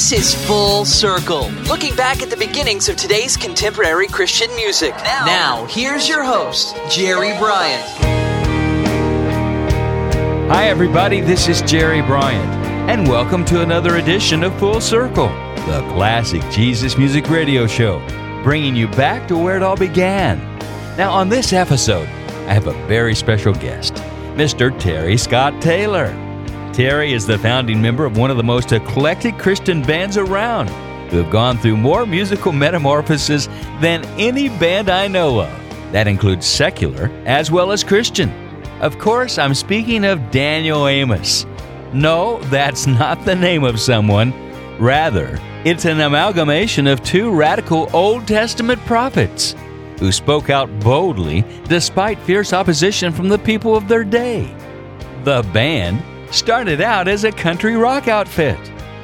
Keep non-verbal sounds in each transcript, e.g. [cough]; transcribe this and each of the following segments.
This is Full Circle, looking back at the beginnings of today's contemporary Christian music. Now, here's your host, Jerry Bryant. Hi, everybody. This is Jerry Bryant, and welcome to another edition of Full Circle, the classic Jesus music radio show, bringing you back to where it all began. Now, on this episode, I have a very special guest, Mr. Terry Scott Taylor. Terry is the founding member of one of the most eclectic Christian bands around, who have gone through more musical metamorphoses than any band I know of. That includes secular as well as Christian. Of course, I'm speaking of Daniel Amos. No, that's not the name of someone. Rather, it's an amalgamation of two radical Old Testament prophets who spoke out boldly despite fierce opposition from the people of their day. The band started out as a country rock outfit,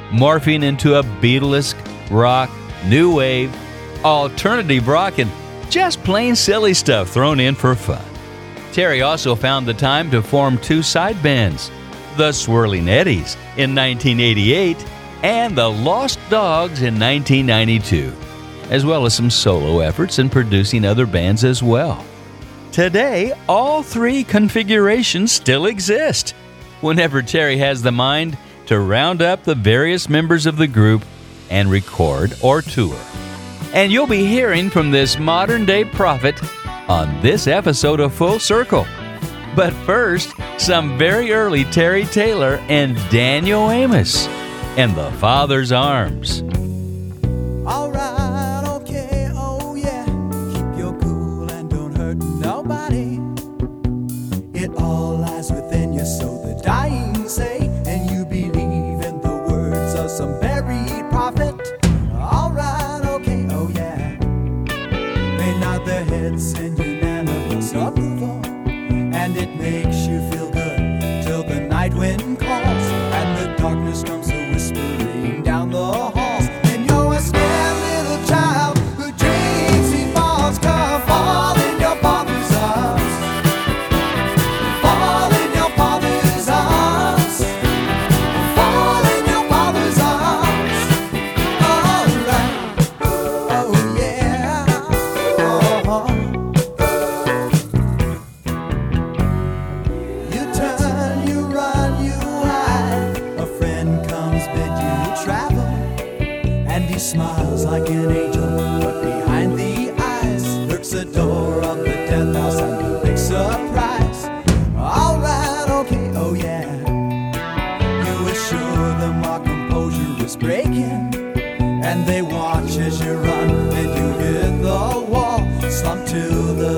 morphing into a Beatlesque rock, new wave, alternative rock, and just plain silly stuff thrown in for fun. Terry also found the time to form two side bands, the Swirling Eddies in 1988 and the Lost Dogs in 1992, as well as some solo efforts in producing other bands as well. Today, all three configurations still exist. Whenever Terry has the mind to round up the various members of the group and record or tour. And you'll be hearing from this modern day prophet on this episode of Full Circle. But first, some very early Terry Taylor and Daniel Amos and the Father's Arms. Slump to the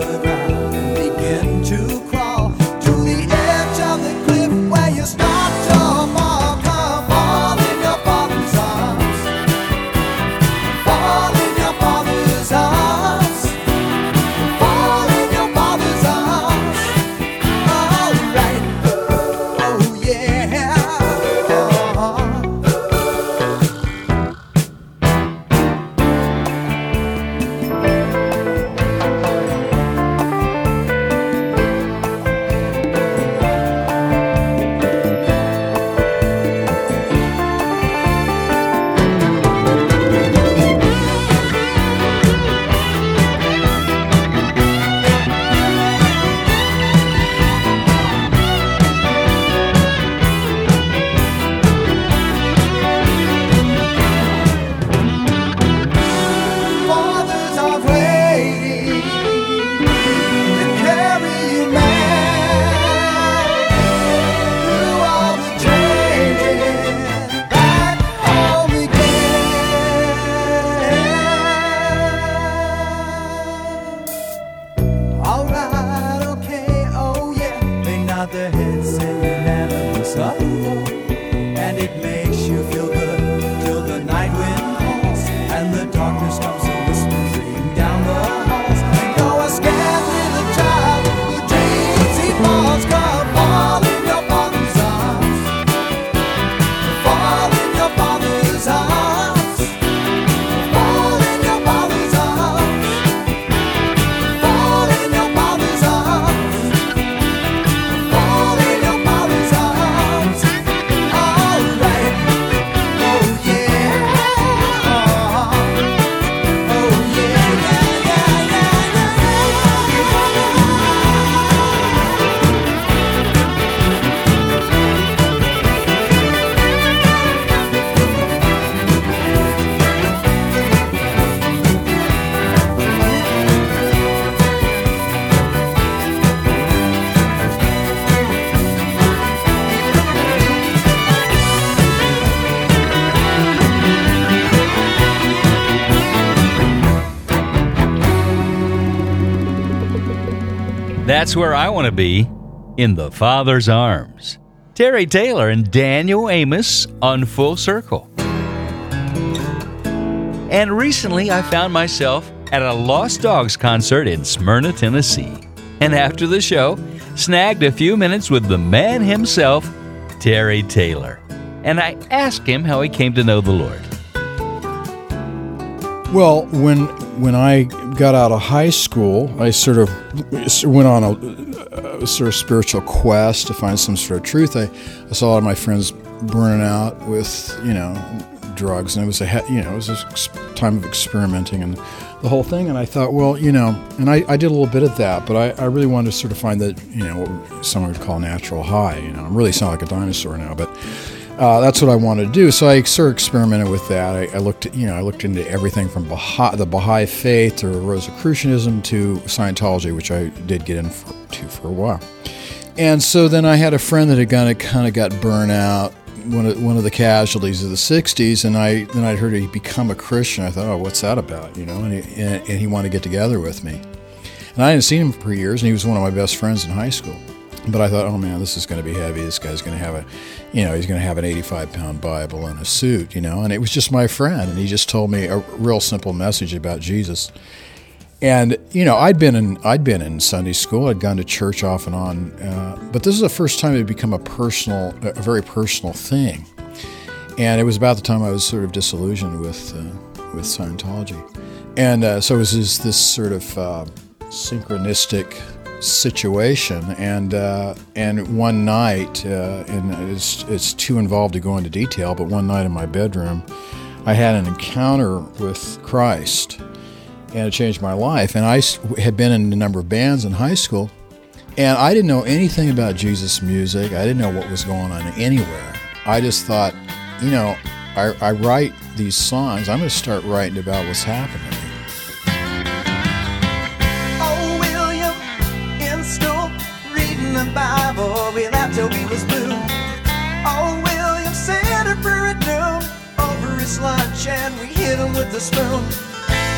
That's where I want to be, in the Father's arms. Terry Taylor and Daniel Amos on Full Circle. And recently I found myself at a Lost Dogs concert in Smyrna, Tennessee. And after the show, snagged a few minutes with the man himself, Terry Taylor. And I asked him how he came to know the Lord. Well, when when I got out of high school, I sort of went on a, a, sort of spiritual quest to find some sort of truth. I, I saw a lot of my friends burning out with you know drugs, and it was a you know it was a time of experimenting and the whole thing. And I thought, well, you know, and I, I did a little bit of that, but I, I really wanted to sort of find that you know what someone would call natural high. You know, I'm really sound like a dinosaur now, but. Uh, that's what I wanted to do. So I sort of experimented with that. I, I looked, at, you know, I looked into everything from the Baha'i faith to Rosicrucianism to Scientology, which I did get into for, for a while. And so then I had a friend that had kind of kind of got burned out one of one of the casualties of the '60s, and I then I heard he become a Christian. I thought, oh, what's that about? You know, and he, and, and he wanted to get together with me, and I hadn't seen him for years, and he was one of my best friends in high school. But I thought, oh man, this is going to be heavy. This guy's going to have a, you know, he's going to have an 85 pound Bible and a suit, you know. And it was just my friend, and he just told me a real simple message about Jesus. And you know, I'd been in I'd been in Sunday school. I'd gone to church off and on, uh, but this is the first time it had become a personal, a very personal thing. And it was about the time I was sort of disillusioned with uh, with Scientology, and uh, so it was this, this sort of uh, synchronistic situation. And uh, and one night, uh, and it's it's too involved to go into detail, but one night in my bedroom, I had an encounter with Christ and it changed my life. And I had been in a number of bands in high school, and I didn't know anything about Jesus music. I didn't know what was going on anywhere. I just thought, you know, I, I write these songs. I'm going to start writing about what's happening. Hit with the spoon.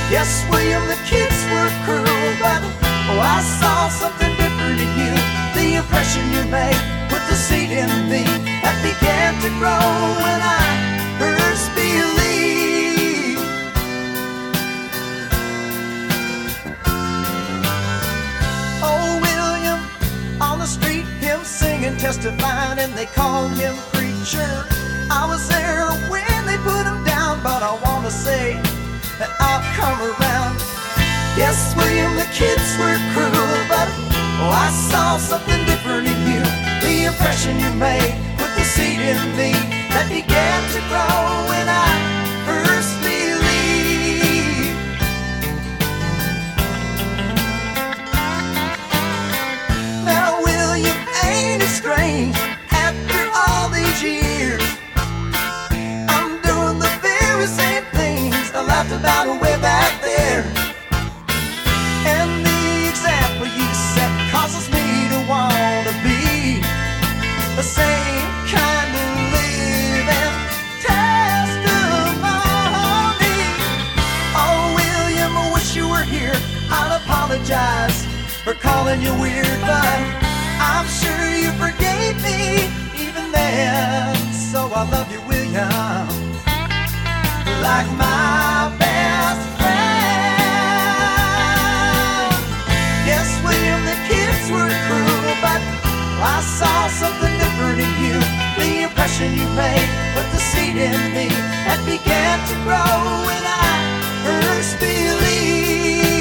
Yes, William, the kids were cruel, but oh, I saw something different in you. The impression you made put the seed in me that began to grow when I first believed. Oh, William, on the street, him singing, testifying, and they called him preacher. I was there Yes, William, the kids were cruel, but oh, I saw something different in you. The impression you made put the seed in me that began to grow when I calling you weird, but I'm sure you forgave me even then. So I love you, William like my best friend. Yes, William, the kids were cruel, but I saw something different in you. The impression you made put the seed in me and began to grow when I first believed.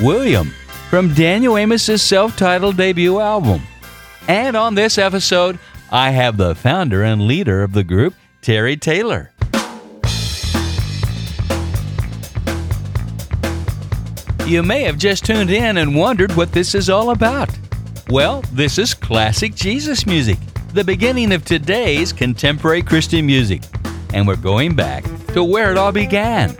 William from Daniel Amos's self titled debut album. And on this episode, I have the founder and leader of the group, Terry Taylor. You may have just tuned in and wondered what this is all about. Well, this is classic Jesus music, the beginning of today's contemporary Christian music. And we're going back to where it all began.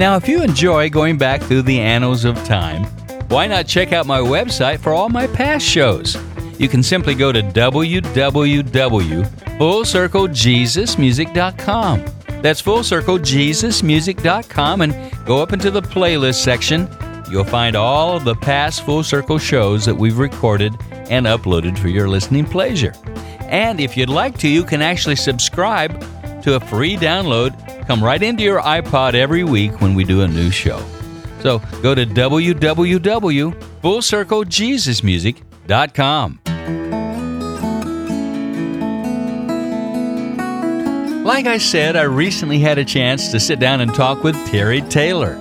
Now, if you enjoy going back through the annals of time, why not check out my website for all my past shows? You can simply go to www.fullcirclejesusmusic.com. That's fullcirclejesusmusic.com and go up into the playlist section. You'll find all of the past Full Circle shows that we've recorded and uploaded for your listening pleasure. And if you'd like to, you can actually subscribe to a free download come right into your iPod every week when we do a new show. So go to www.fullcirclejesusmusic.com. Like I said, I recently had a chance to sit down and talk with Terry Taylor.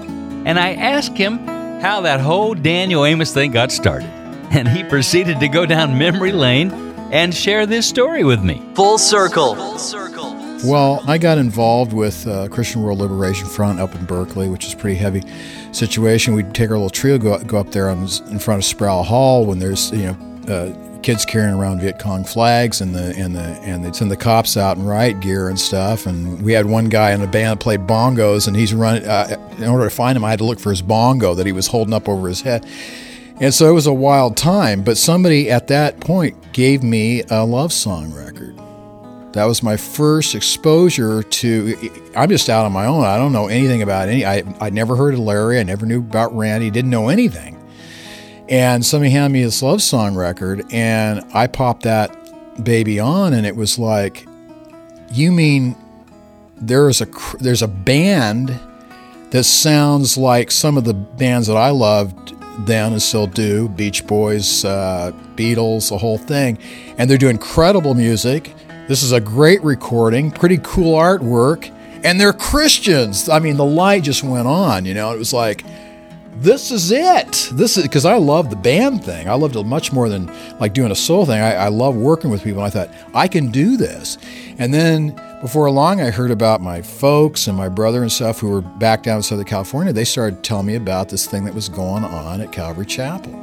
And I asked him how that whole Daniel Amos thing got started. [laughs] And he proceeded to go down memory lane and share this story with me. Full circle. Full circle. Well, I got involved with uh, Christian World Liberation Front up in Berkeley, which is a pretty heavy situation. We'd take our little trio, go, go up there on, in front of Sproul Hall when there's, you know, uh, kids carrying around Viet Cong flags and the and the and they'd send the cops out in riot gear and stuff. And we had one guy in a band that played bongos, and he's running. Uh, in order to find him, I had to look for his bongo that he was holding up over his head. And so it was a wild time. But somebody at that point gave me a love song record. That was my first exposure to. I'm just out on my own. I don't know anything about any. I I never heard of Larry. I never knew about Randy. Didn't know anything. And somebody handed me this love song record, and I popped that baby on, and it was like, you mean there is a there's a band that sounds like some of the bands that I loved then and still do, Beach Boys, uh, Beatles, the whole thing, and they're doing incredible music. This is a great recording, pretty cool artwork, and they're Christians. I mean, the light just went on. You know, it was like this is it. This is because I love the band thing. I loved it much more than like doing a soul thing. I, I love working with people. I thought I can do this. And then before long, I heard about my folks and my brother and stuff who were back down in Southern California. They started telling me about this thing that was going on at Calvary Chapel.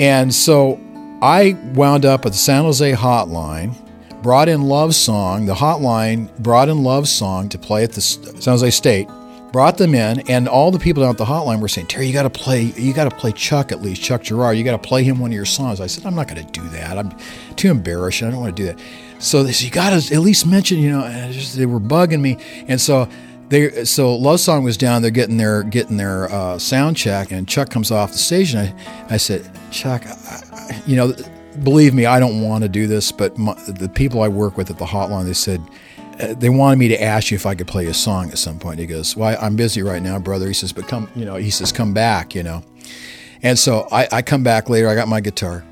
And so I wound up at the San Jose hotline, brought in Love Song. The hotline brought in Love Song to play at the San Jose State brought them in, and all the people down at the hotline were saying, "Terry, you got to play, you got to play Chuck at least, Chuck Girard. You got to play him one of your songs." I said, "I'm not going to do that. I'm too embarrassed. I don't want to do that." So they said, "You got to at least mention, you know." Just, they were bugging me, and so they, so Love Song was down there getting their getting their uh, sound check, and Chuck comes off the stage, and I, I said, "Chuck, I, you know." Believe me, I don't want to do this, but my, the people I work with at the hotline, they said, uh, they wanted me to ask you if I could play a song at some point. He goes, "Well, I'm busy right now, brother." He says, "But come, you know," he says, "Come back," you know. And so I, I come back later. I got my guitar,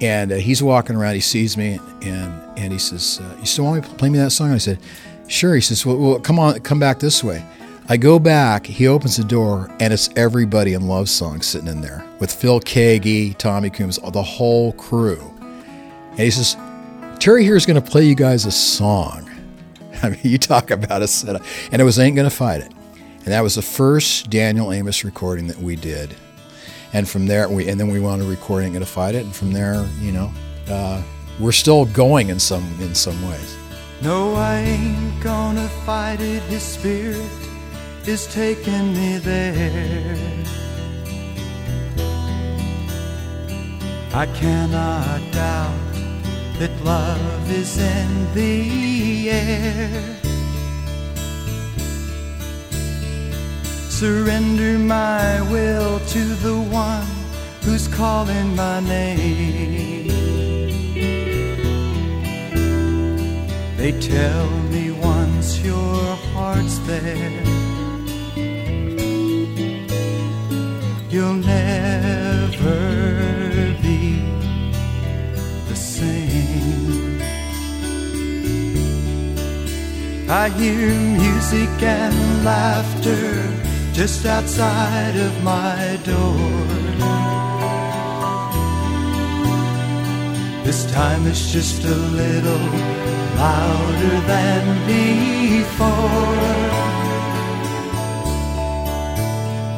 and uh, he's walking around. He sees me, and and he says, uh, "You still want me to play me that song?" I said, "Sure." He says, "Well, well, come on, come back this way." I go back. He opens the door, and it's everybody in Love Song sitting in there with Phil Keaggy, Tommy Coomes, the whole crew. And he says, "Terry here is going to play you guys a song." [laughs] I mean, you talk about a setup. And it was Ain't Gonna Fight It. And that was the first Daniel Amos recording that we did. And from there, we and then we wound up recording Gonna Fight It. And from there, you know, uh, we're still going in some in some ways. No, I ain't gonna fight it. His spirit is taking me there. I cannot doubt that love is in the air. Surrender my will to the one who's calling my name. They tell me once your heart's there, you'll never be the same. I hear music and laughter just outside of my door. This time it's just a little louder than before.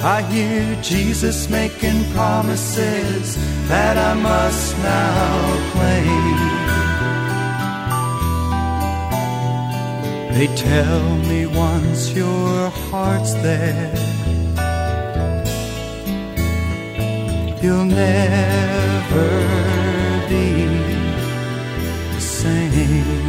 I hear Jesus making promises that I must now claim. They tell me once your heart's there, you'll never be the same.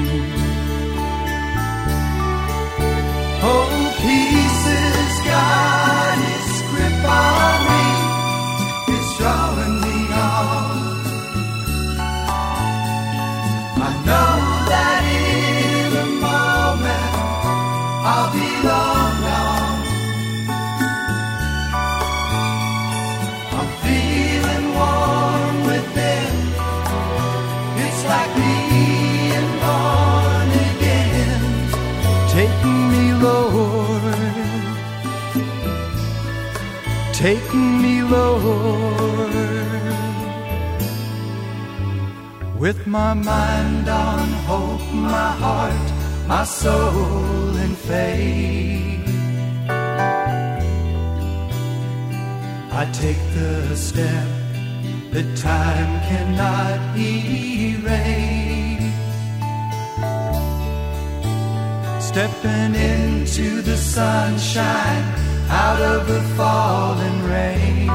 Take me, Lord. With my mind on hope, my heart, my soul in faith. I take the step that time cannot erase. Stepping into the sunshine out of the falling rain.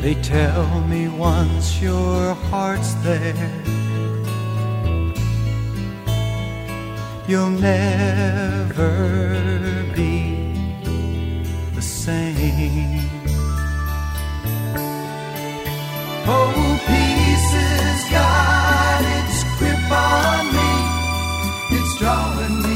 They tell me once your heart's there, you'll never be the same. Oh, pieces got its grip on me, it's drawing me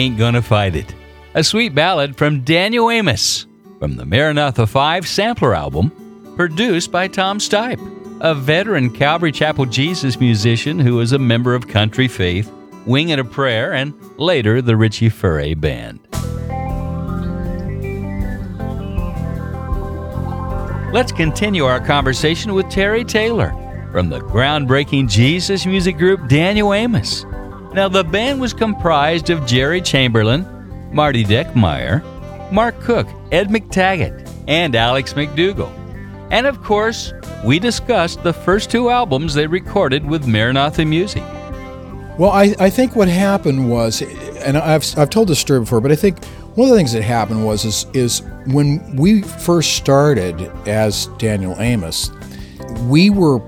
Ain't Gonna Fight It. A sweet ballad from Daniel Amos from the Maranatha 5 sampler album, produced by Tom Stipe, a veteran Calvary Chapel Jesus musician who was a member of Country Faith, Wing and a Prayer, and later the Richie Furay Band. Let's continue our conversation with Terry Taylor from the groundbreaking Jesus music group Daniel Amos. Now, the band was comprised of Jerry Chamberlain, Marty Dieckmeyer, Mark Cook, Ed McTaggart, and Alex MacDougall. And of course, we discussed the first two albums they recorded with Maranatha Music. Well, I, I think what happened was, and I've, I've told this story before, but I think one of the things that happened was is, is when we first started as Daniel Amos, we were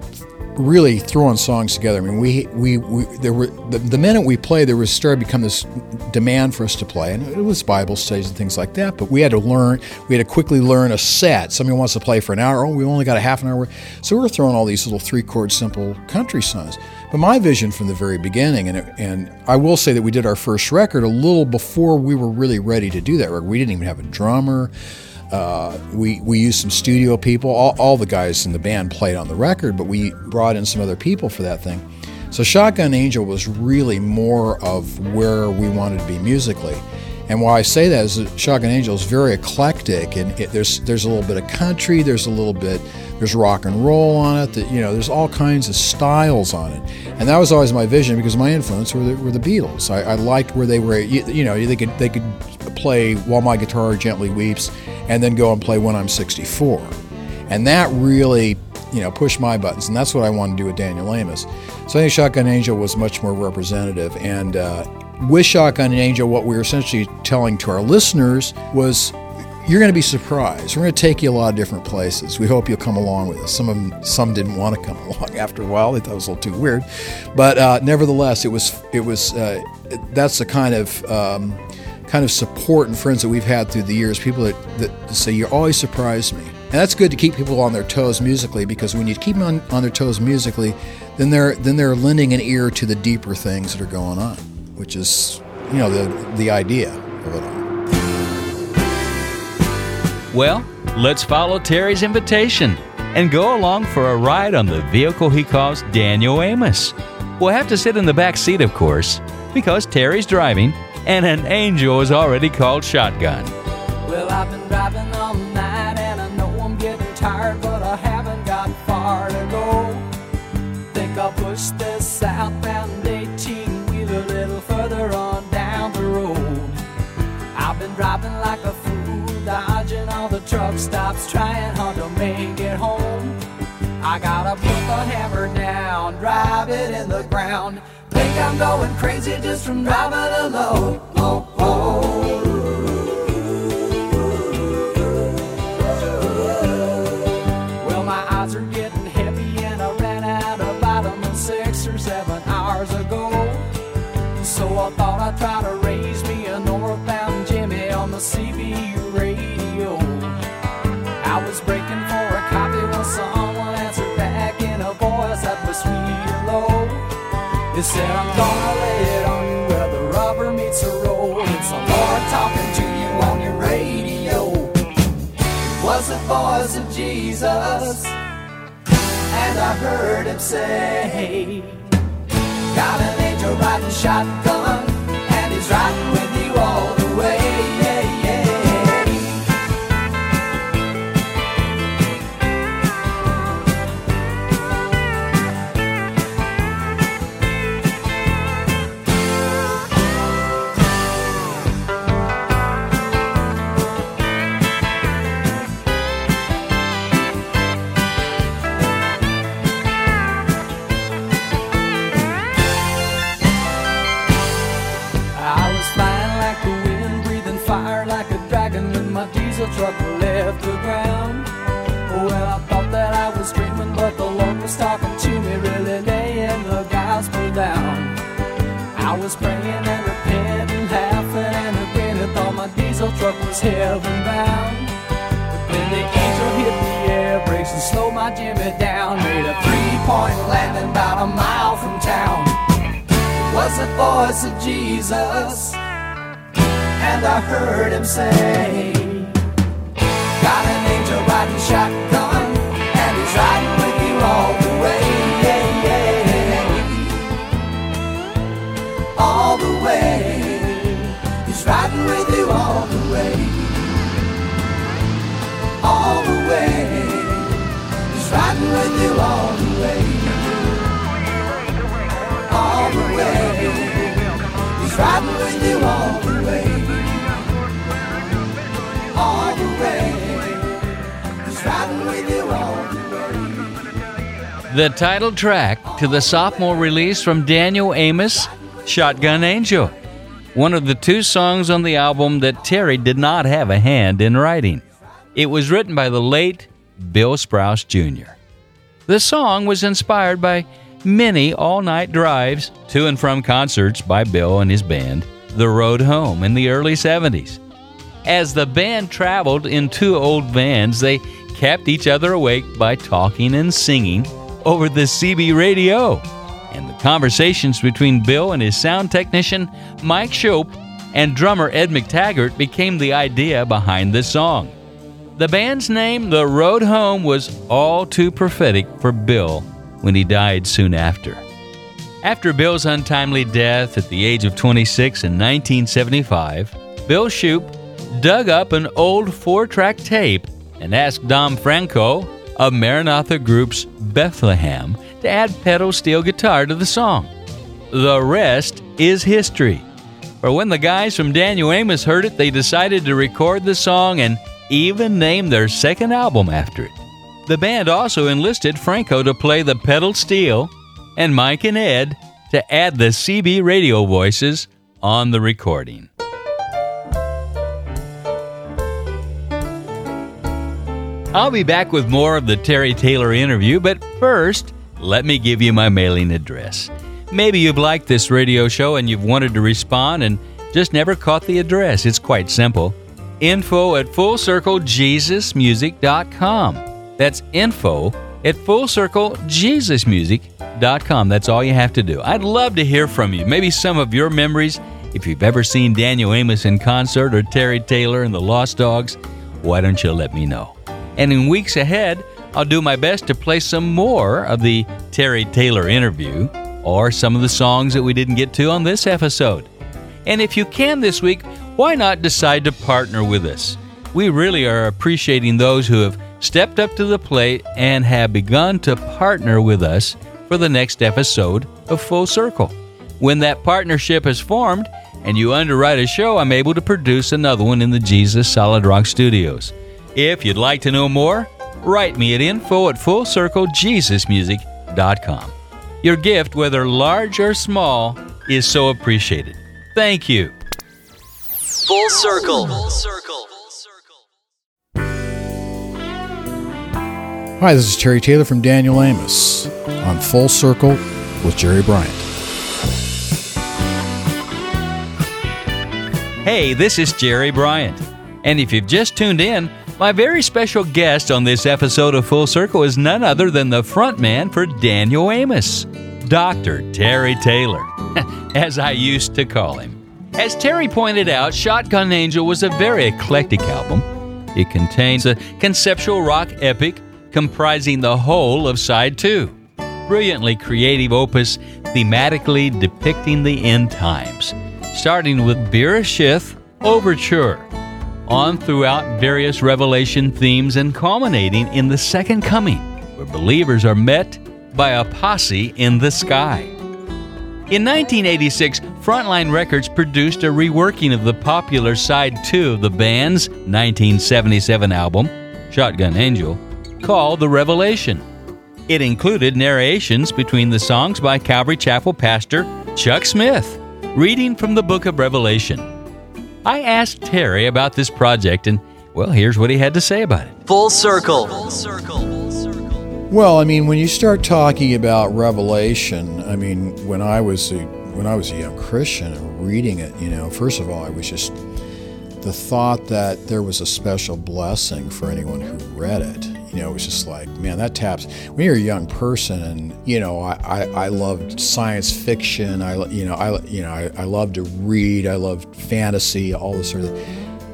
really throwing songs together. I mean, we we, we there were the, the minute we played, there was started to become this demand for us to play, and it was Bible studies and things like that. But we had to learn, we had to quickly learn a set. Somebody wants to play for an hour. Oh, we only got a half an hour. So we were throwing all these little three chord simple country songs. But my vision from the very beginning, and it, and I will say that we did our first record a little before we were really ready to do that record. We didn't even have a drummer. Uh, we we used some studio people. All, all the guys in the band played on the record, but we brought in some other people for that thing. So Shotgun Angel was really more of where we wanted to be musically. And why I say that is that Shotgun Angel is very eclectic, and it, there's there's a little bit of country, there's a little bit there's rock and roll on it. That you know, there's all kinds of styles on it, and that was always my vision because my influence were the, were the Beatles. I, I liked where they were. You, you know, they could they could play While My Guitar Gently Weeps, and then go and play When I'm 64, and that really you know pushed my buttons, and that's what I wanted to do with Daniel Amos. So I think Shotgun Angel was much more representative, and uh, with Shotgun Angel, what we were essentially telling to our listeners was you're going to be surprised. We're going to take you a lot of different places. We hope you'll come along with us. Some of them, some didn't want to come [laughs] along after a while. They thought it was a little too weird, but uh, nevertheless, it was it was uh, that's the kind of um, kind of support and friends that we've had through the years. People that, that say you always surprise me, and that's good to keep people on their toes musically because when you keep them on, on their toes musically, then they're then they're lending an ear to the deeper things that are going on, which is you know the the idea of it all. Well, let's follow Terry's invitation and go along for a ride on the vehicle he calls Daniel Amos. We'll have to sit in the back seat, of course, because Terry's driving and an angel is already called shotgun. Well, I've been driving all night and I know I'm getting tired, but I haven't got far to go. Think I'll push this southbound 18 wheel a little further on down the road. I've been driving like a fool, dodging all the truck stops, trying hard to make it home. I gotta put the hammer down, drive it in the ground. Think I'm going crazy just from driving alone. Oh, oh. Well, my eyes are getting heavy and I ran out of vitamin six or seven hours ago. So I thought I'd try to raise me a northbound Jimmy on the CBU Said, I'm gonna lay it on you where the rubber meets the road. It's the Lord talking to you on your radio. It was the voice of Jesus, and I heard him say, Got an angel riding shotgun, and he's riding with you all diesel truck left the ground. Well, I thought that I was dreaming, but the Lord was talking to me, really laying the gospel down. I was praying and repenting, laughing and agreeing, thought my diesel truck was heaven bound. But then the angel hit the air brakes and slowed my Jimmy down, made a three-point landing about a mile from town was the voice of Jesus. And I heard him say, Got riding shotgun, and he's riding with you all the way. All the way. He's riding with you all the way. All the way. He's riding with you all the way all the way. He's riding with you all the way. The title track to the sophomore release from Daniel Amos, Shotgun Angel, one of the two songs on the album that Terry did not have a hand in writing. It was written by the late Bill Sprouse Jr. The song was inspired by many all night drives to and from concerts by Bill and his band, The Road Home, in the early 70s. As the band traveled in two old vans, they kept each other awake by talking and singing over the CB radio. And the conversations between Bill and his sound technician, Mike Shope, and drummer Ed McTaggart became the idea behind the song. The band's name, The Road Home, was all too prophetic for Bill when he died soon after. After Bill's untimely death at the age of 26 in 1975, Bill Shoop dug up an old four track tape and asked Dom Franco of Maranatha Group's Bethlehem to add pedal steel guitar to the song. The rest is history. For when the guys from Daniel Amos heard it, they decided to record the song and even name their second album after it. The band also enlisted Franco to play the pedal steel and Mike and Ed to add the CB radio voices on the recording. I'll be back with more of the Terry Taylor interview, but first, let me give you my mailing address. Maybe you've liked this radio show and you've wanted to respond and just never caught the address. It's quite simple. Info at FullCircleJesusMusic.com. That's info at FullCircleJesusMusic.com. That's all you have to do. I'd love to hear from you. Maybe some of your memories. If you've ever seen Daniel Amos in concert or Terry Taylor and the Lost Dogs, why don't you let me know? And in weeks ahead, I'll do my best to play some more of the Terry Taylor interview or some of the songs that we didn't get to on this episode. And if you can this week, why not decide to partner with us? We really are appreciating those who have stepped up to the plate and have begun to partner with us for the next episode of Full Circle. When that partnership is formed and you underwrite a show, I'm able to produce another one in the Jesus Solid Rock Studios. If you'd like to know more, write me at info at fullcirclejesusmusic.com. Your gift, whether large or small, is so appreciated. Thank you. Full Circle. Full Circle. Hi, this is Terry Taylor from Daniel Amos on Full Circle with Jerry Bryant. Hey, this is Jerry Bryant. And if you've just tuned in, my very special guest on this episode of Full Circle is none other than the frontman for Daniel Amos, Dr. Terry Taylor, [laughs] as I used to call him. As Terry pointed out, Shotgun Angel was a very eclectic album. It contains a conceptual rock epic comprising the whole of side two. Brilliantly creative opus thematically depicting the end times, starting with Bereshith Overture, on throughout various Revelation themes and culminating in the second coming, where believers are met by a posse in the sky. In 1986, Frontline Records produced a reworking of the popular side 2 of the band's 1977 album, Shotgun Angel, called The Revelation. It included narrations between the songs by Calvary Chapel pastor Chuck Smith, reading from the book of Revelation. I asked Terry about this project, and well, here's what he had to say about it. Full Circle. Full Circle. Full Circle. Well, I mean, when you start talking about Revelation, I mean, when I was a, when I was a young Christian and reading it, you know, first of all, I was just the thought that there was a special blessing for anyone who read it. You know, it was just like, man, that taps. When you're a young person, and you know, I, I, I loved science fiction. I, you know, I, you know, I, I loved to read. I loved fantasy, all this sort of.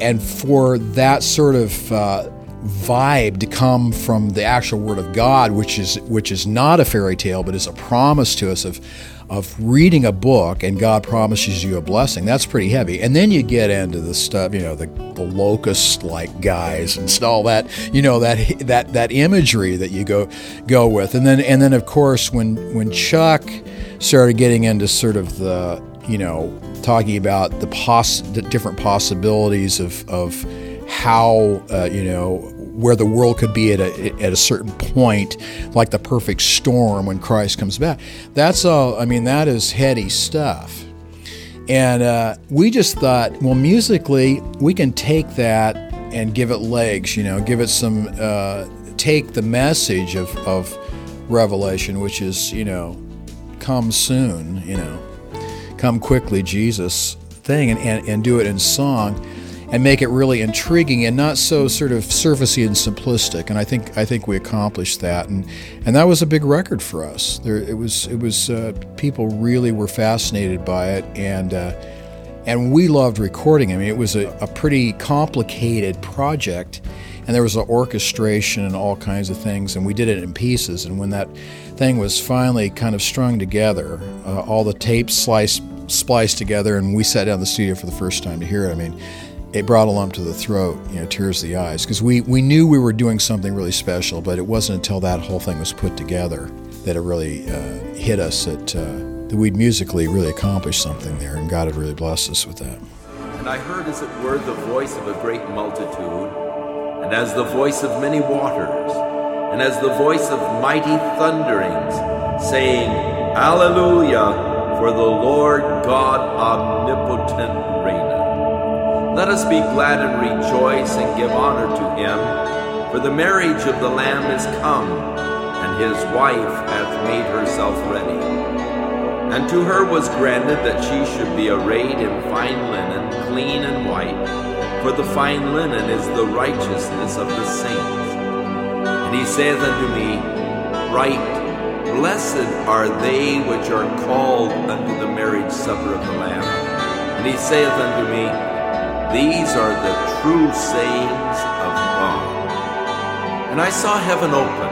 And for that sort of uh, vibe to come from the actual Word of God, which is which is not a fairy tale, but is a promise to us of of reading a book and God promises you a blessing. That's pretty heavy. And then you get into the stuff, you know, the, the locust like guys and all that, you know, that that that imagery that you go go with. And then and then of course when when Chuck started getting into sort of the, you know, talking about the poss the different possibilities of of how uh, you know where the world could be at a, at a certain point, like the perfect storm when Christ comes back. That's all, I mean, that is heady stuff. And uh, we just thought, well, musically, we can take that and give it legs, you know, give it some, uh, take the message of, of Revelation, which is, you know, come soon, you know, come quickly, Jesus thing, and, and, and do it in song and make it really intriguing and not so sort of surfacey and simplistic. And I think I think we accomplished that, and and that was a big record for us. There, it was it was uh, people really were fascinated by it, and uh, and we loved recording. I mean, it was a, a pretty complicated project, and there was an orchestration and all kinds of things, and we did it in pieces. And when that thing was finally kind of strung together, uh, all the tapes sliced spliced together, and we sat down in the studio for the first time to hear it. I mean it brought a lump to the throat, you know, tears to the eyes, because we, we knew we were doing something really special, but it wasn't until that whole thing was put together that it really uh, hit us that, uh, that we'd musically really accomplished something there, and God had really blessed us with that. And I heard, as it were, the voice of a great multitude, and as the voice of many waters, and as the voice of mighty thunderings, saying, Alleluia, for the Lord God omnipotent reigneth. Let us be glad and rejoice and give honor to him, For the marriage of the Lamb is come, and his wife hath made herself ready. And to her was granted that she should be arrayed in fine linen, clean and white, for the fine linen is the righteousness of the saints. And he saith unto me, Write, Blessed are they which are called unto the marriage supper of the Lamb. And he saith unto me, These are the true sayings of God. And I saw heaven open,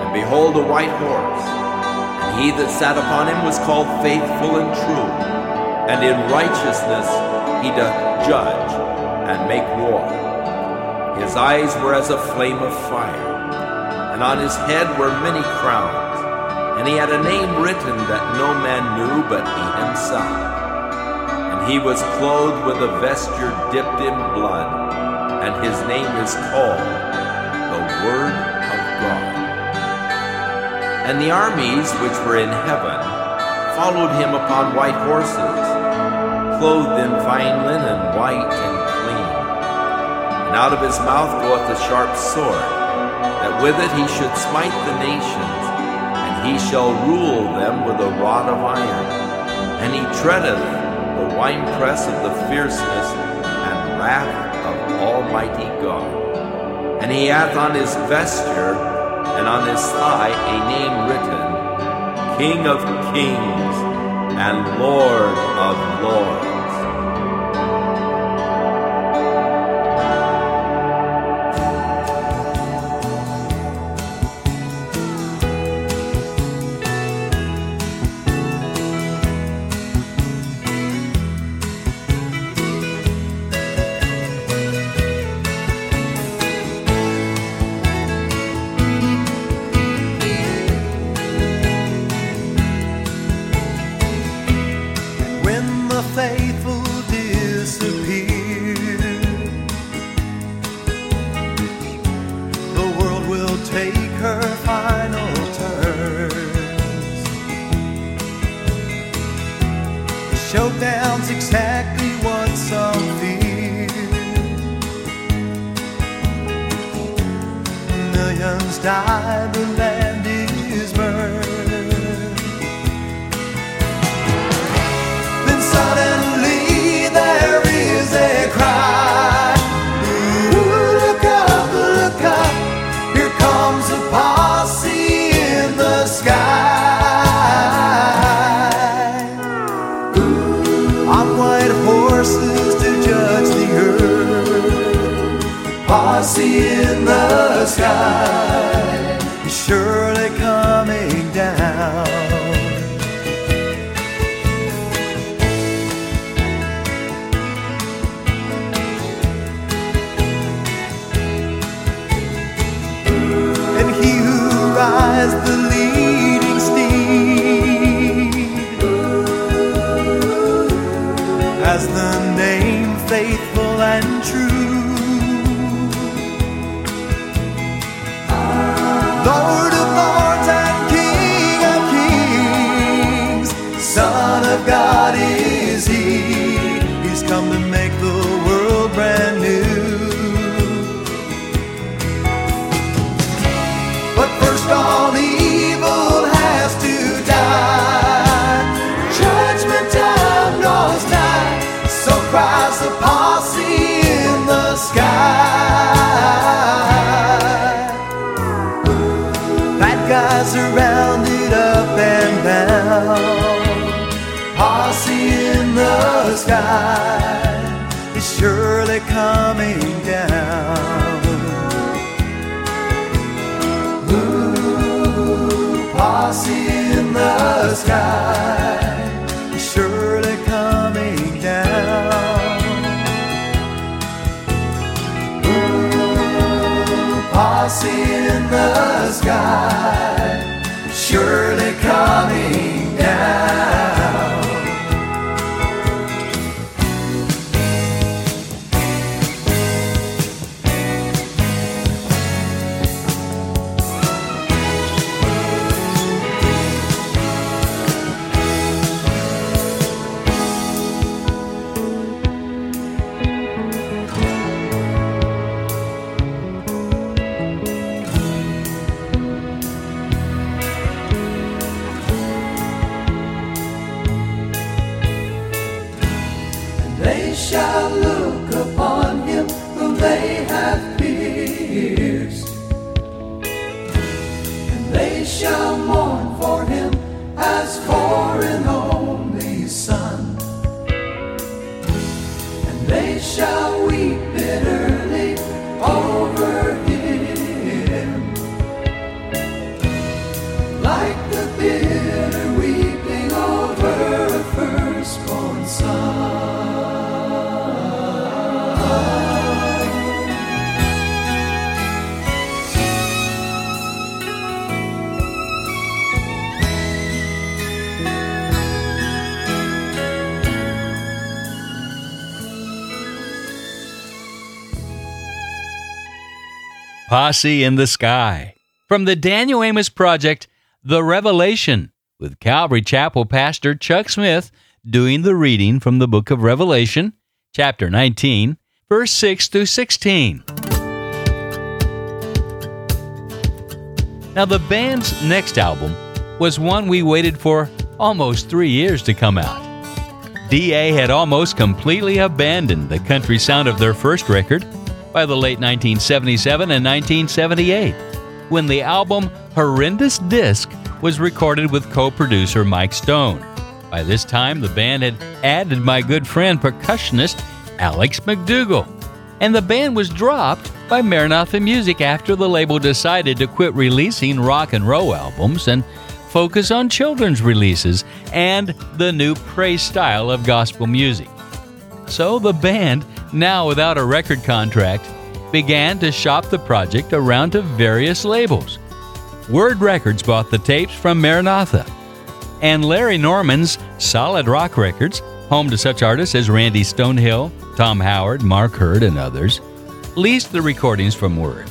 and behold a white horse, and he that sat upon him was called faithful and true, and in righteousness he doth judge and make war. His eyes were as a flame of fire, and on his head were many crowns and he had a name written that no man knew but he himself. And he was clothed with a vesture dipped in blood, and his name is called the Word of God. And the armies which were in heaven followed him upon white horses, clothed in fine linen, white and clean. And out of his mouth goeth a sharp sword, that with it he should smite the nations and he shall rule them with a rod of iron, and he treadeth winepress of the fierceness and wrath of Almighty God. And he hath on his vesture and on his thigh a name written, King of Kings and Lord of Lords. are coming down. Ooh, posse in the sky, surely coming down. Ooh, posse in the sky, surely coming. Shall look upon him whom they have pierced, and they shall Posse in the Sky. From the Daniel Amos Project, The Revelation, with Calvary Chapel pastor Chuck Smith doing the reading from the book of Revelation, chapter 19, verse 6 through 16. Now, the band's next album was one we waited for almost three years to come out. DA had almost completely abandoned the country sound of their first record by the late 1977 and 1978, when the album Horrendous Disc was recorded with co producer Mike Stone. By this time, the band had added my good friend percussionist Alex MacDougall, and the band was dropped by Maranatha Music after the label decided to quit releasing rock and roll albums and focus on children's releases and the new praise style of gospel music. So the band now without a record contract, began to shop the project around to various labels. Word Records bought the tapes from Maranatha, and Larry Norman's Solid Rock Records, home to such artists as Randy Stonehill, Tom Howard, Mark Heard, and others, leased the recordings from Word.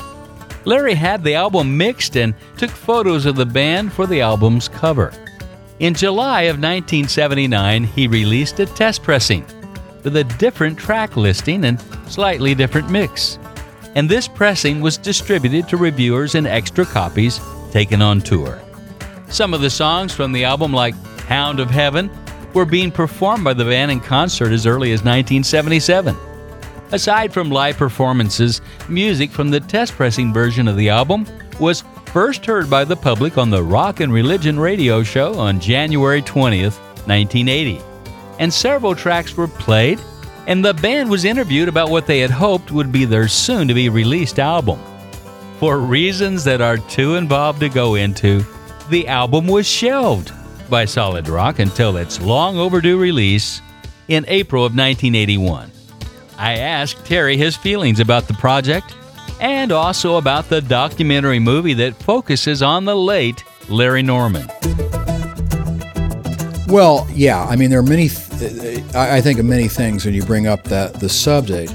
Larry had the album mixed and took photos of the band for the album's cover. In July of 1979, he released a test pressing with a different track listing and slightly different mix. And this pressing was distributed to reviewers in extra copies taken on tour. Some of the songs from the album, like Hound of Heaven, were being performed by the band in concert as early as 1977. Aside from live performances, music from the test pressing version of the album was first heard by the public on the Rock and Religion radio show on January 20th, 1980 and several tracks were played, and the band was interviewed about what they had hoped would be their soon to be released album. For reasons that are too involved to go into, the album was shelved by Solid Rock until its long overdue release in April of 1981. I asked Terry his feelings about the project and also about the documentary movie that focuses on the late Larry Norman. Well, yeah. I mean, there are many. I think of many things when you bring up that the subject.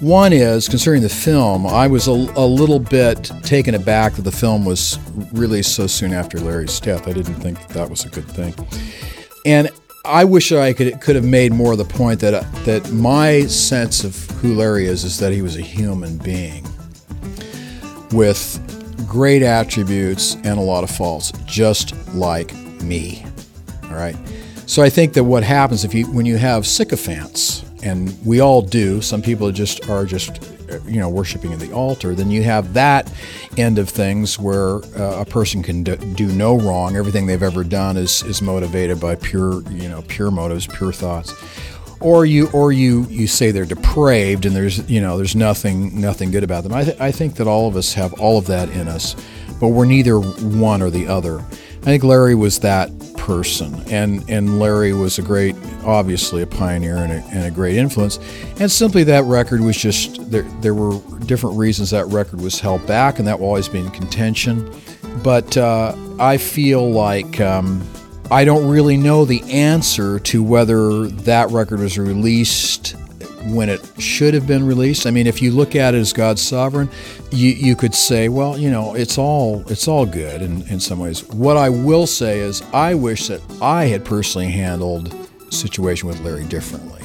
One is concerning the film. I was a, a, little bit taken aback that the film was released so soon after Larry's death. I didn't think that, that was a good thing, and I wish I could could have made more of the point that that my sense of who Larry is is that he was a human being with great attributes and a lot of faults, just like me. All right. So I think that what happens if you when you have sycophants, and we all do, some people just are just you know worshiping at the altar. Then you have that end of things where uh, a person can do, do no wrong. Everything they've ever done is is motivated by pure you know pure motives, pure thoughts or you or you you say they're depraved and there's you know there's nothing nothing good about them. I, th- I think that all of us have all of that in us, but we're neither one or the other. I think Larry was that person, and and Larry was a great, obviously a pioneer and a, and a great influence. And simply that record was just there. There were different reasons that record was held back, and that will always be in contention. But uh, I feel like. Um, I don't really know the answer to whether that record was released when it should have been released. I mean, if you look at it as God's sovereign, you, you could say, well, you know, it's all it's all good in, in some ways. What I will say is I wish that I had personally handled situation with Larry differently.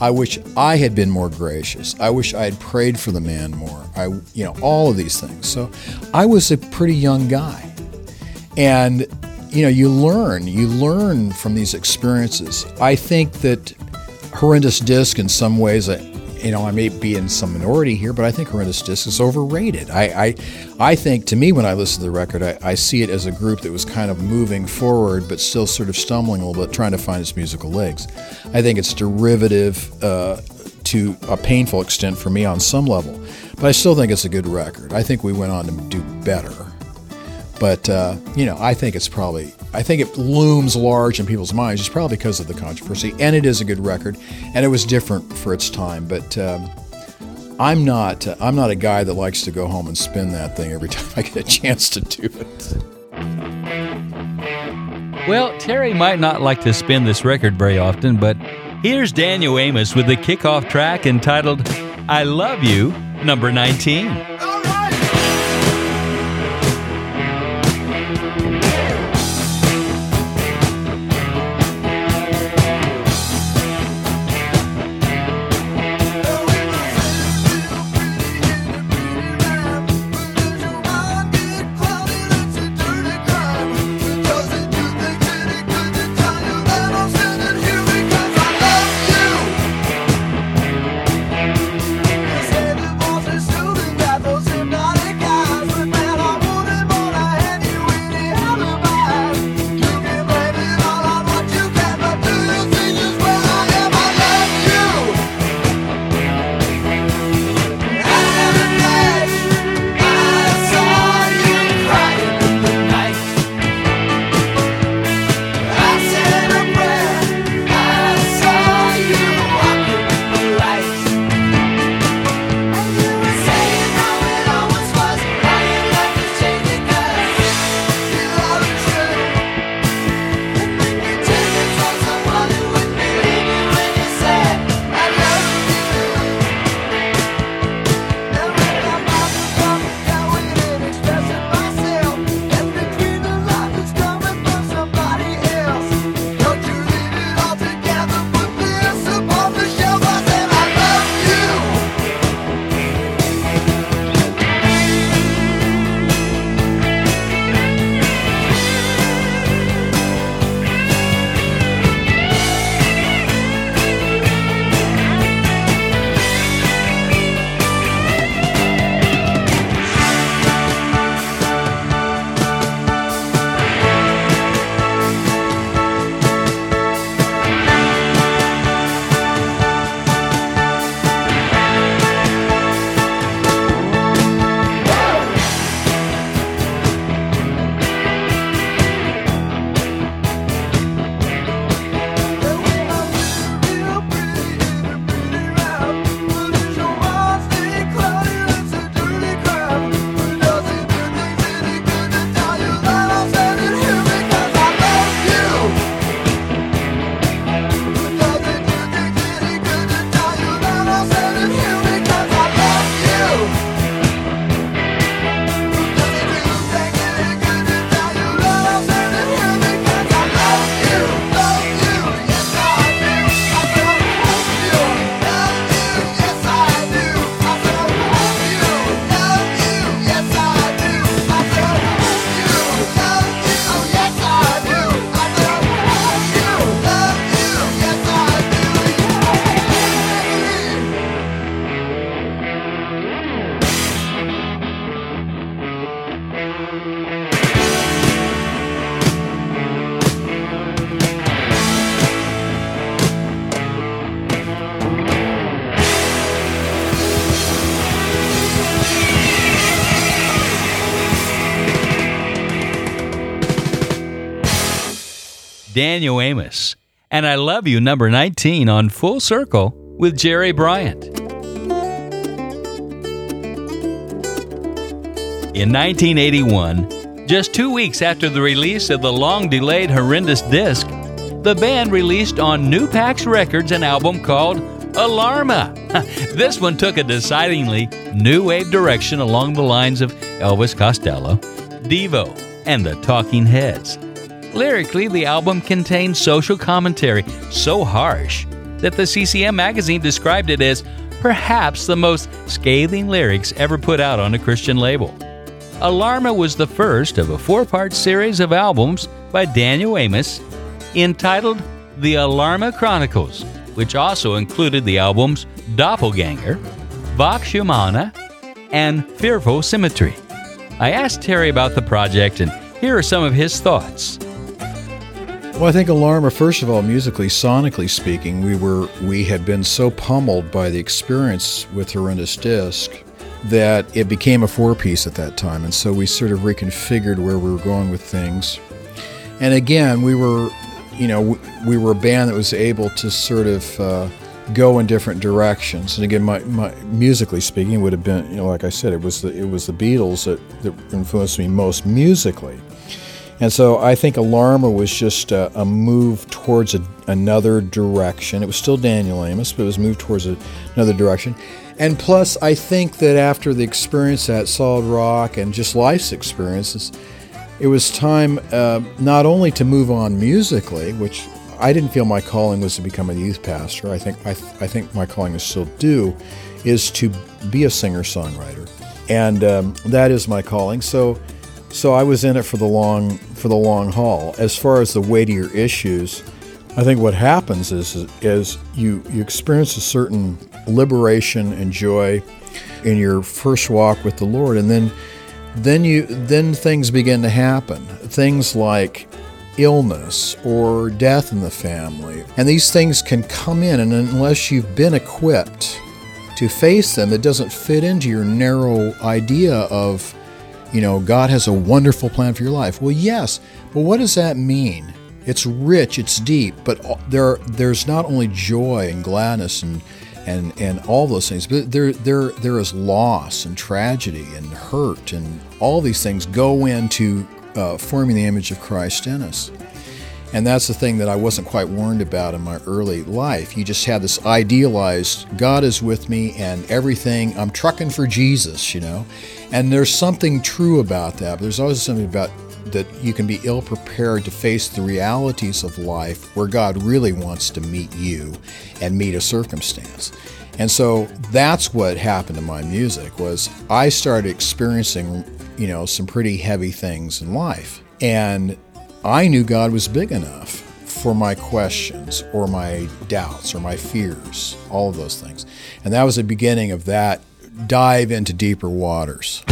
I wish I had been more gracious. I wish I had prayed for the man more. I you know, all of these things. So I was a pretty young guy. And you know, you learn, you learn from these experiences. I think that horrendous disc in some ways. I, you know, I may be in some minority here, but I think horrendous disc is overrated. I, I, I think to me when I listen to the record, I, I see it as a group that was kind of moving forward, but still sort of stumbling a little bit, trying to find its musical legs. I think it's derivative uh, to a painful extent for me on some level, but I still think it's a good record. I think we went on to do better. But uh, you know, I think it's probably I think it looms large in people's minds just probably because of the controversy, and it is a good record, and it was different for its time. But um, I'm not uh, I'm not a guy that likes to go home and spin that thing every [laughs] time I get a chance to do it. Well, Terry might not like to spin this record very often, but here's Daniel Amos with the kickoff track entitled I Love You, number 19. Daniel Amos. And I Love You, number 19 on Full Circle with Jerry Bryant. In 1981, just two weeks after the release of the long delayed Horrendous disc, the band released on New Pax Records an album called Alarma. [laughs] this one took a decidedly new wave direction along the lines of Elvis Costello, Devo, and the Talking Heads. Lyrically, the album contains social commentary so harsh that the CCM magazine described it as perhaps the most scathing lyrics ever put out on a Christian label. Alarma was the first of a four part series of albums by Daniel Amos entitled The Alarma Chronicles, which also included the albums Doppelganger, Vox Humana, and Fearful Symmetry. I asked Terry about the project, and here are some of his thoughts. Well, I think Alarma, first of all, musically, sonically speaking, we were we had been so pummeled by the experience with Horrendous Disc that it became a four piece at that time, and so we sort of reconfigured where we were going with things. And again, we were, you know, we were a band that was able to sort of uh, go in different directions. And again, my, my, musically speaking, it would have been, you know, like I said, it was the it was the Beatles that, that influenced me most musically. And so I think Alarma was just a, a move towards a, another direction. It was still Daniel Amos, but it was moved towards a, another direction. And plus, I think that after the experience at Solid Rock and just life's experiences, it was time uh, not only to move on musically, which I didn't feel my calling was to become a youth pastor. I think I, th- I think my calling is still do, is to be a singer songwriter, and um, that is my calling. So so I was in it for the long for the long haul. As far as the weightier issues, I think what happens is is you you experience a certain liberation and joy in your first walk with the Lord, and then then you then things begin to happen. Things like illness or death in the family, and these things can come in, and unless you've been equipped to face them, it doesn't fit into your narrow idea of you know, God has a wonderful plan for your life. Well, yes, but what does that mean? It's rich, it's deep, but there there's not only joy and gladness and and and all those things, but there there there is loss and tragedy and hurt and all these things go into uh, forming the image of Christ in us. And that's the thing that I wasn't quite warned about in my early life. You just had this idealized God is with me and everything, I'm trucking for Jesus, you know. And there's something true about that. But there's always something about that you can be ill prepared to face the realities of life where God really wants to meet you and meet a circumstance. And so that's what happened to my music was I started experiencing, you know, some pretty heavy things in life. And I knew God was big enough for my questions or my doubts or my fears, all of those things. And that was the beginning of that dive into deeper waters.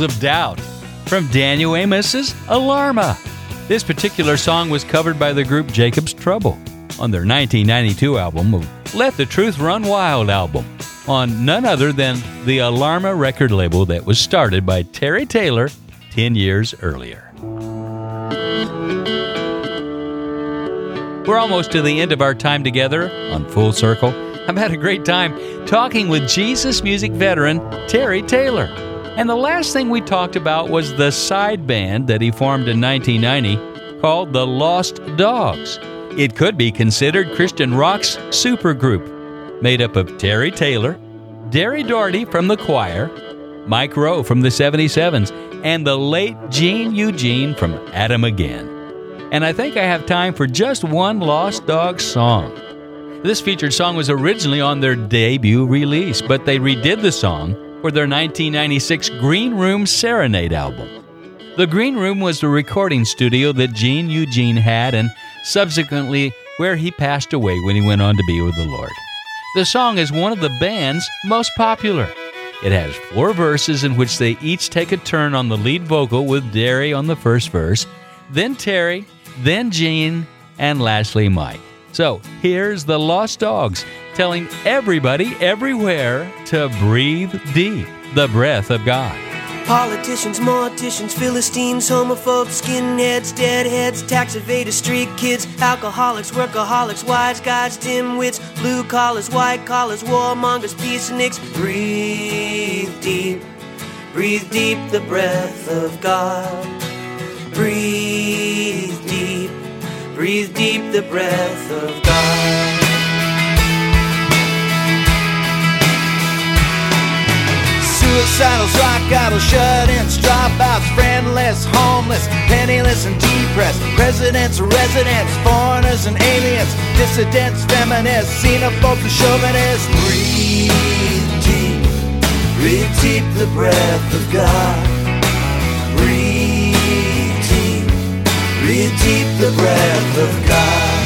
Of Doubt from Daniel Amos's Alarma. This particular song was covered by the group Jacob's Trouble on their 1992 album of Let the Truth Run Wild album on none other than the Alarma record label that was started by Terry Taylor 10 years earlier. We're almost to the end of our time together on Full Circle. I've had a great time talking with Jesus music veteran Terry Taylor. And the last thing we talked about was the side band that he formed in 1990 called the Lost Dogs. It could be considered Christian rock's supergroup, made up of Terry Taylor, Derri Daugherty from the choir, Mike Roe from the 77s, and the late Gene Eugene from Adam Again. And I think I have time for just one Lost Dogs song. This featured song was originally on their debut release, but they redid the song for their 1996 Green Room Serenade album. The Green Room was the recording studio that Gene Eugene had and subsequently where he passed away when he went on to be with the Lord. The song is one of the band's most popular. It has four verses in which they each take a turn on the lead vocal with Derri on the first verse, then Terry, then Gene, and lastly Mike. So here's the Lost Dogs telling everybody everywhere to breathe deep the breath of God. Politicians, morticians, Philistines, homophobes, skinheads, deadheads, tax evaders, street kids, alcoholics, workaholics, wise guys, dimwits, blue collars, white collars, warmongers, peaceniks. Breathe deep, breathe deep the breath of God. Breathe breathe deep the breath of God. Suicidals, rock idols, shut-ins, dropouts, friendless, homeless, penniless and depressed. Presidents, residents, foreigners and aliens, dissidents, feminists, xenophobes and chauvinists. Breathe deep, breathe deep the breath of God. Breathe breathe deep the breath of God.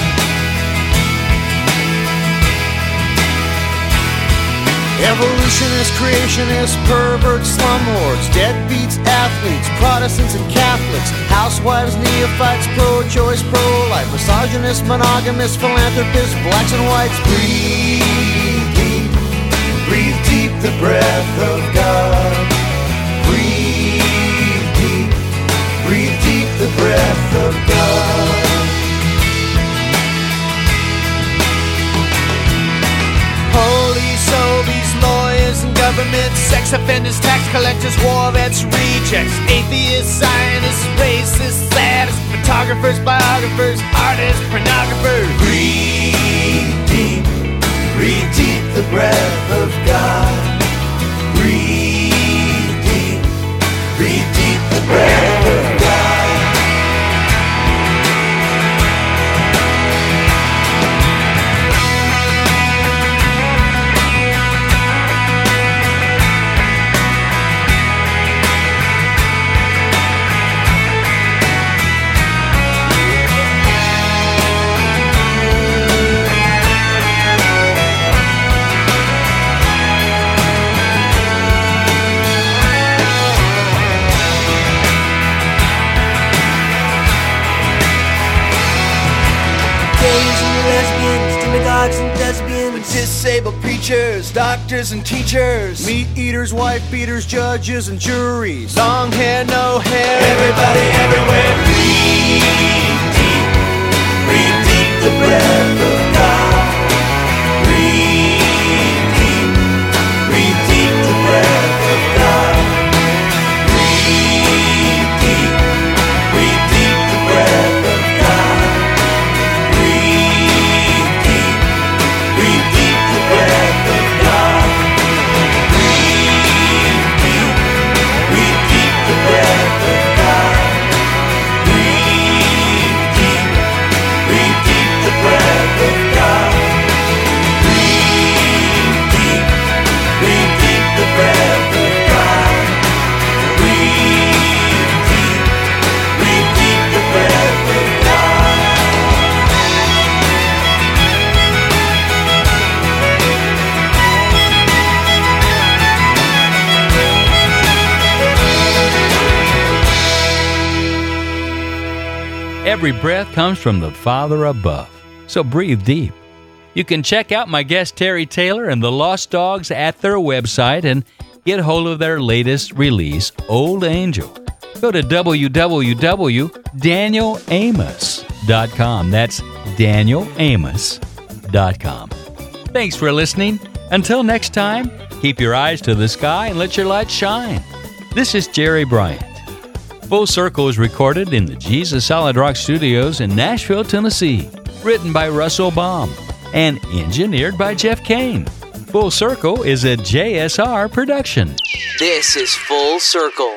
Evolutionists, creationists, perverts, slumlords, deadbeats, athletes, Protestants and Catholics, housewives, neophytes, pro-choice, pro-life, misogynists, monogamists, philanthropists, blacks and whites. Breathe deep, breathe deep the breath of God. Breath of God. Police, lawyers and government, sex offenders, tax collectors, war vets, rejects, atheists, Zionists, racists, sadists, photographers, biographers, artists, pornographers. Breathe deep, breathe deep the breath of God. Breathe deep, breathe deep the breath Disabled preachers, doctors and teachers, meat eaters, wife beaters, judges and juries, long hair, no hair, Everybody everywhere. Breathe deep, breathe deep the breath Every breath comes from the Father above, so breathe deep. You can check out my guest Terry Taylor and the Lost Dogs at their website and get hold of their latest release, Old Angel. Go to www.danielamos.com. That's danielamos.com. Thanks for listening. Until next time, keep your eyes to the sky and let your light shine. This is Jerry Bryant. Full Circle is recorded in the Jesus Solid Rock Studios in Nashville, Tennessee. Written by Russell Baum and engineered by Jeff Kane. Full Circle is a JSR production. This is Full Circle.